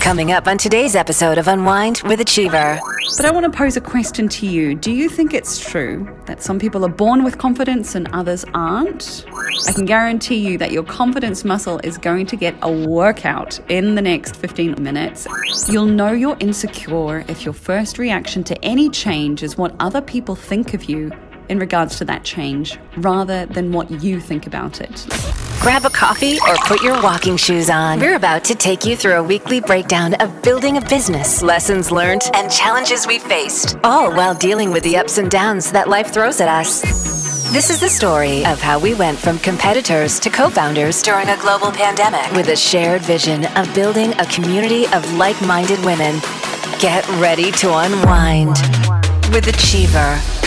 Coming up on today's episode of Unwind with AchievHer. But I want to pose a question to you. Do you think it's true that some people are born with confidence and others aren't? I can guarantee you that your confidence muscle is going to get a workout in the next 15 minutes. You'll know you're insecure if your first reaction to any change is what other people think of you in regards to that change rather than what you think about it. Grab a coffee or put your walking shoes on. We're about to take you through a weekly breakdown of building a business, lessons learned, and challenges we faced, all while dealing with the ups and downs that life throws at us. This is the story of how we went from competitors to co founders during a global pandemic with a shared vision of building a community of like minded women. Get ready to unwind with AchievHer.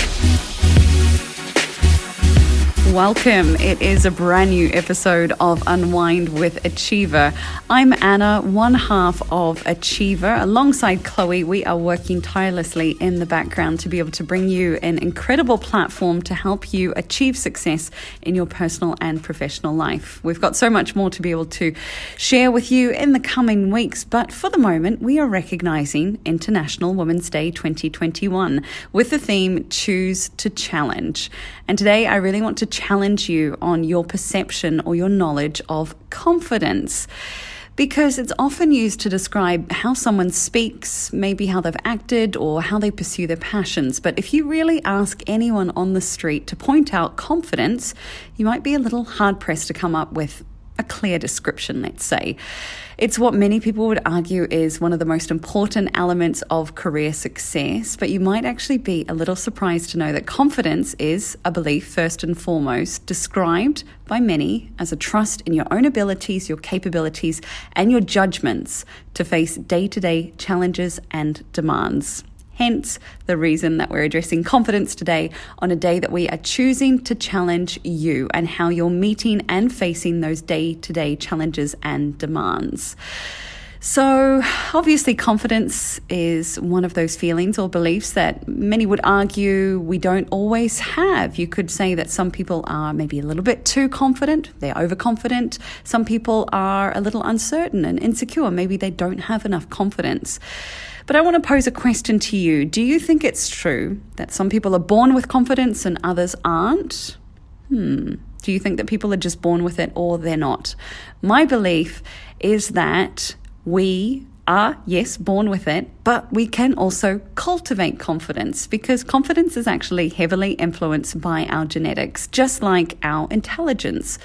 Welcome. It is a brand new episode of Unwind with AchievHer. I'm Anna, one half of AchievHer. Alongside Chloe, we are working tirelessly in the background to be able to bring you an incredible platform to help you achieve success in your personal and professional life. We've got so much more to be able to share with you in the coming weeks, but for the moment, we are recognizing International Women's Day 2021 with the theme Choose to Challenge. And today, I really want to challenge you on your perception or your knowledge of confidence because it's often used to describe how someone speaks, maybe how they've acted, or how they pursue their passions. But if you really ask anyone on the street to point out confidence, you might be a little hard pressed to come up with a clear description, let's say. It's what many people would argue is one of the most important elements of career success, but you might actually be a little surprised to know that confidence is a belief, first and foremost, described by many as a trust in your own abilities, your capabilities, and your judgments to face day to day challenges and demands. Hence, the reason that we're addressing confidence today on a day that we are choosing to challenge you and how you're meeting and facing those day to day challenges and demands. So, obviously, confidence is one of those feelings or beliefs that many would argue we don't always have. You could say that some people are maybe a little bit too confident, they're overconfident. Some people are a little uncertain and insecure. Maybe they don't have enough confidence. But I want to pose a question to you. Do you think it's true that some people are born with confidence and others aren't? Hmm. Do you think that people are just born with it or they're not? My belief is that we are, yes, born with it, but we can also cultivate confidence because confidence is actually heavily influenced by our genetics, just like our intelligence.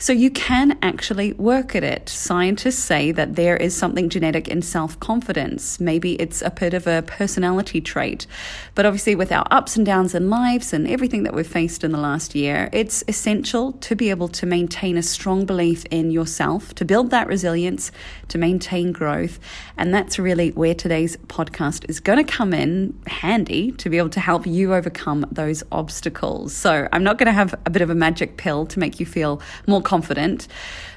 So you can actually work at it. Scientists say that there is something genetic in self confidence. Maybe it's a bit of a personality trait. But obviously, with our ups and downs in lives and everything that we've faced in the last year, it's essential to be able to maintain a strong belief in yourself, to build that resilience, to maintain growth. And that's really where today's podcast is going to come in handy to be able to help you overcome those obstacles. So I'm not going to have a bit of a magic pill to make you feel more confident.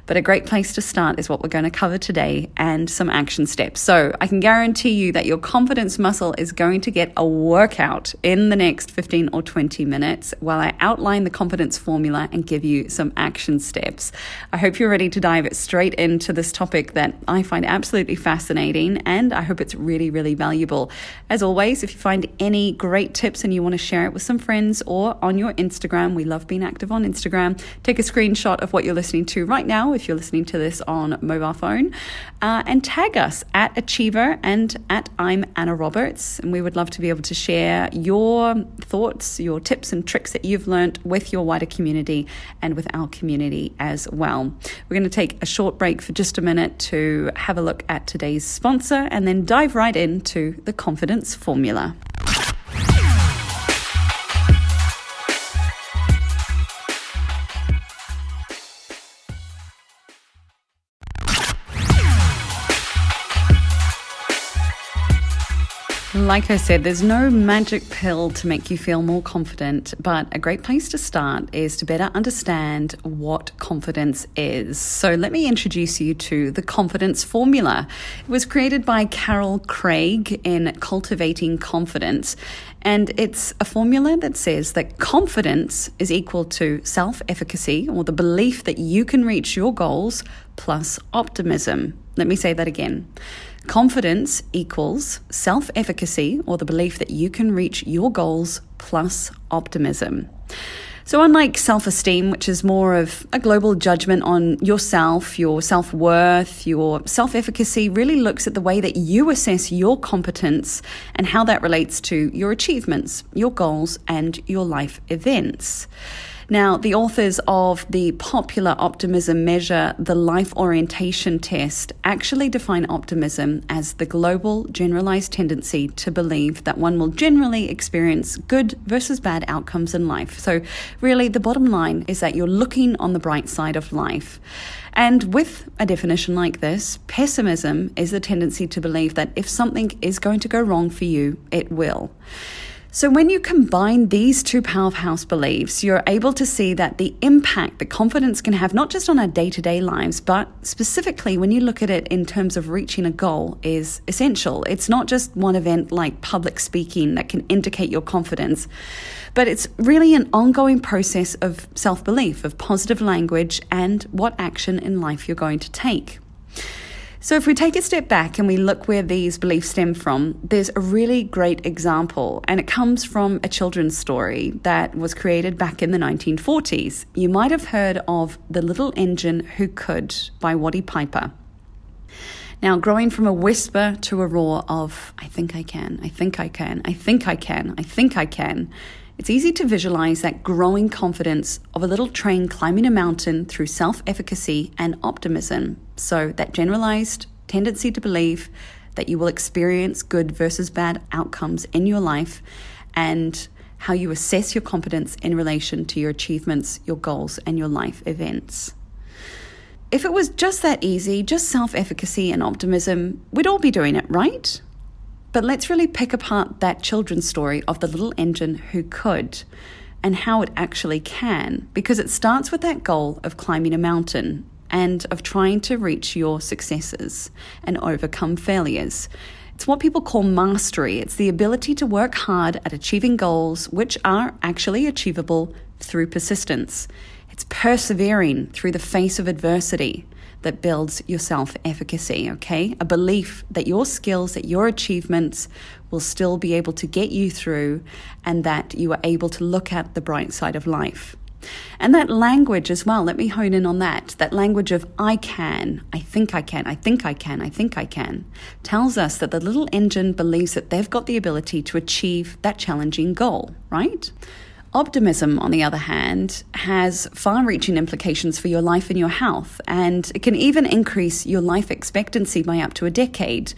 But a great place to start is what we're going to cover today and some action steps. So I can guarantee you that your confidence muscle is going to get a workout in the next 15 or 20 minutes while I outline the confidence formula and give you some action steps. I hope you're ready to dive straight into this topic that I find absolutely fascinating and I hope it's really, really valuable. As always, if you find any great tips and you want to share it with some friends or on your Instagram, we love being active on Instagram, take a screenshot of what you're listening to right now if you're listening to this on mobile phone, uh, and tag us at AchievHer and at I'm Anna Roberts. And we would love to be able to share your thoughts, your tips and tricks that you've learned with your wider community and with our community as well. We're going to take a short break for just a minute to have a look at today's sponsor and then dive right into the confidence formula. Like I said, there's no magic pill to make you feel more confident, but a great place to start is to better understand what confidence is. So, let me introduce you to the confidence formula. It was created by Carol Craig in Cultivating Confidence, and it's a formula that says that confidence is equal to self efficacy or the belief that you can reach your goals plus optimism. Let me say that again. Confidence equals self efficacy or the belief that you can reach your goals plus optimism. So, unlike self esteem, which is more of a global judgment on yourself, your self worth, your self efficacy, really looks at the way that you assess your competence and how that relates to your achievements, your goals, and your life events. Now, the authors of the popular optimism measure, the life orientation test, actually define optimism as the global generalized tendency to believe that one will generally experience good versus bad outcomes in life. So, really, the bottom line is that you're looking on the bright side of life. And with a definition like this, pessimism is the tendency to believe that if something is going to go wrong for you, it will. So, when you combine these two powerhouse beliefs, you're able to see that the impact that confidence can have, not just on our day to day lives, but specifically when you look at it in terms of reaching a goal, is essential. It's not just one event like public speaking that can indicate your confidence, but it's really an ongoing process of self belief, of positive language, and what action in life you're going to take. So, if we take a step back and we look where these beliefs stem from, there's a really great example, and it comes from a children's story that was created back in the 1940s. You might have heard of The Little Engine Who Could by Watty Piper. Now, growing from a whisper to a roar of, I think I can, I think I can, I think I can, I think I can, it's easy to visualize that growing confidence of a little train climbing a mountain through self efficacy and optimism. So, that generalized tendency to believe that you will experience good versus bad outcomes in your life and how you assess your competence in relation to your achievements, your goals, and your life events. If it was just that easy, just self efficacy and optimism, we'd all be doing it, right? But let's really pick apart that children's story of the little engine who could and how it actually can, because it starts with that goal of climbing a mountain and of trying to reach your successes and overcome failures. It's what people call mastery. It's the ability to work hard at achieving goals which are actually achievable through persistence. It's persevering through the face of adversity that builds your self efficacy, okay? A belief that your skills, that your achievements will still be able to get you through and that you are able to look at the bright side of life. And that language as well, let me hone in on that. That language of I can, I think I can, I think I can, I think I can, tells us that the little engine believes that they've got the ability to achieve that challenging goal, right? Optimism, on the other hand, has far reaching implications for your life and your health, and it can even increase your life expectancy by up to a decade.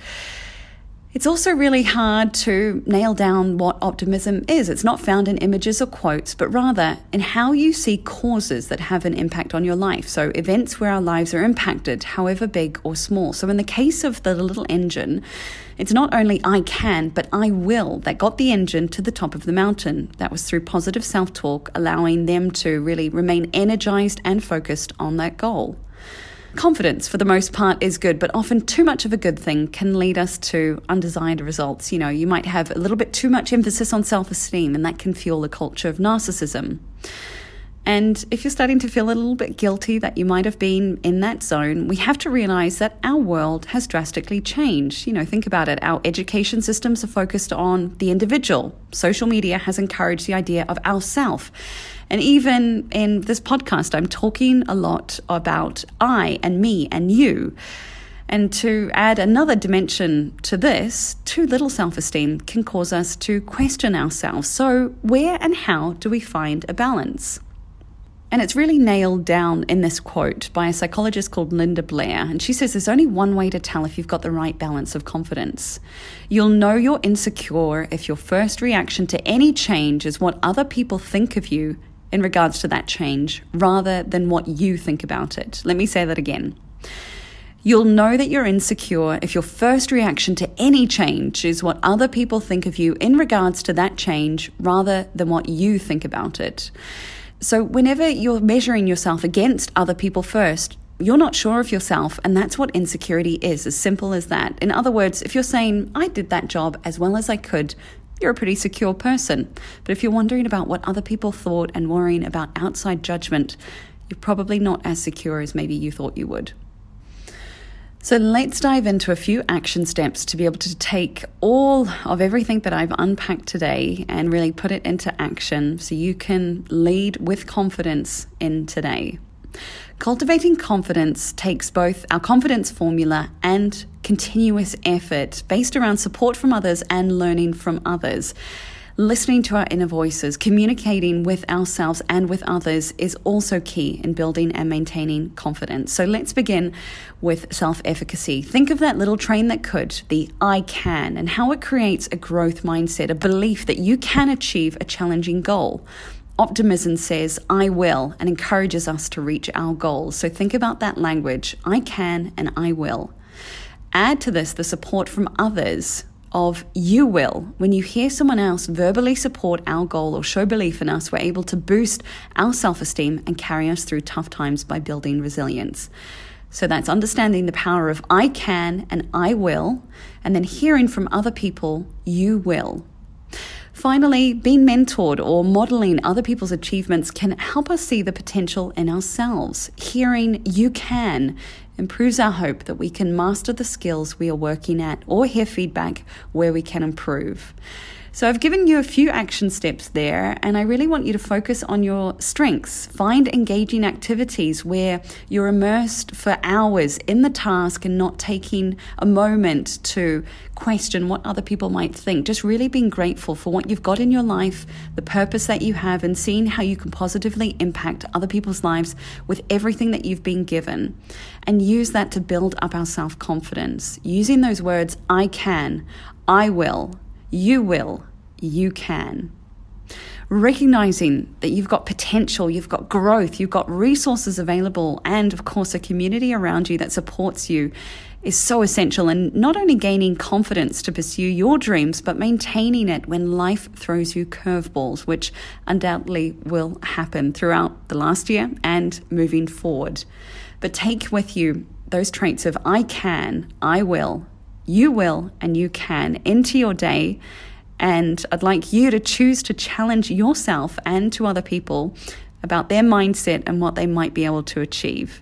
It's also really hard to nail down what optimism is. It's not found in images or quotes, but rather in how you see causes that have an impact on your life. So, events where our lives are impacted, however big or small. So, in the case of the little engine, it's not only I can, but I will that got the engine to the top of the mountain. That was through positive self talk, allowing them to really remain energized and focused on that goal. Confidence, for the most part, is good, but often too much of a good thing can lead us to undesired results. You know, you might have a little bit too much emphasis on self esteem, and that can fuel a culture of narcissism. And if you're starting to feel a little bit guilty that you might have been in that zone, we have to realize that our world has drastically changed. You know, think about it. Our education systems are focused on the individual. Social media has encouraged the idea of ourself. And even in this podcast, I'm talking a lot about I and me and you. And to add another dimension to this, too little self esteem can cause us to question ourselves. So, where and how do we find a balance? And it's really nailed down in this quote by a psychologist called Linda Blair. And she says there's only one way to tell if you've got the right balance of confidence. You'll know you're insecure if your first reaction to any change is what other people think of you in regards to that change rather than what you think about it. Let me say that again. You'll know that you're insecure if your first reaction to any change is what other people think of you in regards to that change rather than what you think about it. So, whenever you're measuring yourself against other people first, you're not sure of yourself, and that's what insecurity is, as simple as that. In other words, if you're saying, I did that job as well as I could, you're a pretty secure person. But if you're wondering about what other people thought and worrying about outside judgment, you're probably not as secure as maybe you thought you would. So let's dive into a few action steps to be able to take all of everything that I've unpacked today and really put it into action so you can lead with confidence in today. Cultivating confidence takes both our confidence formula and continuous effort based around support from others and learning from others listening to our inner voices, communicating with ourselves and with others is also key in building and maintaining confidence. So let's begin with self efficacy. Think of that little train that could, the I can, and how it creates a growth mindset, a belief that you can achieve a challenging goal. Optimism says, I will, and encourages us to reach our goals. So think about that language I can and I will. Add to this the support from others of you will. When you hear someone else verbally support our goal or show belief in us, we're able to boost our self esteem and carry us through tough times by building resilience. So that's understanding the power of I can and I will, and then hearing from other people, you will. Finally, being mentored or modeling other people's achievements can help us see the potential in ourselves. Hearing you can improves our hope that we can master the skills we are working at or hear feedback where we can improve. So, I've given you a few action steps there, and I really want you to focus on your strengths. Find engaging activities where you're immersed for hours in the task and not taking a moment to question what other people might think. Just really being grateful for what you've got in your life, the purpose that you have, and seeing how you can positively impact other people's lives with everything that you've been given. And use that to build up our self confidence. Using those words, I can, I will you will, you can. Recognizing that you've got potential, you've got growth, you've got resources available, and of course, a community around you that supports you is so essential. And not only gaining confidence to pursue your dreams, but maintaining it when life throws you curveballs, which undoubtedly will happen throughout the last year and moving forward. But take with you those traits of I can, I will, you will and you can into your day. And I'd like you to choose to challenge yourself and to other people about their mindset and what they might be able to achieve.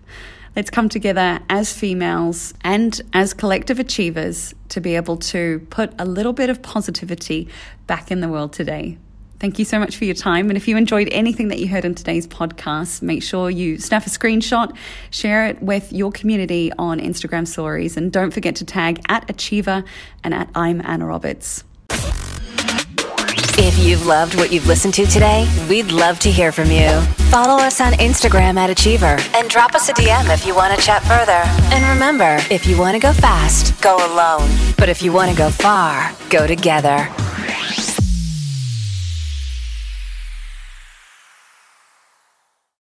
Let's come together as females and as collective achievers to be able to put a little bit of positivity back in the world today. Thank you so much for your time. And if you enjoyed anything that you heard in today's podcast, make sure you snap a screenshot, share it with your community on Instagram stories, and don't forget to tag at AchievHer and at I'm Anna Roberts. If you've loved what you've listened to today, we'd love to hear from you. Follow us on Instagram at AchievHer and drop us a DM if you want to chat further. And remember, if you want to go fast, go alone. But if you want to go far, go together.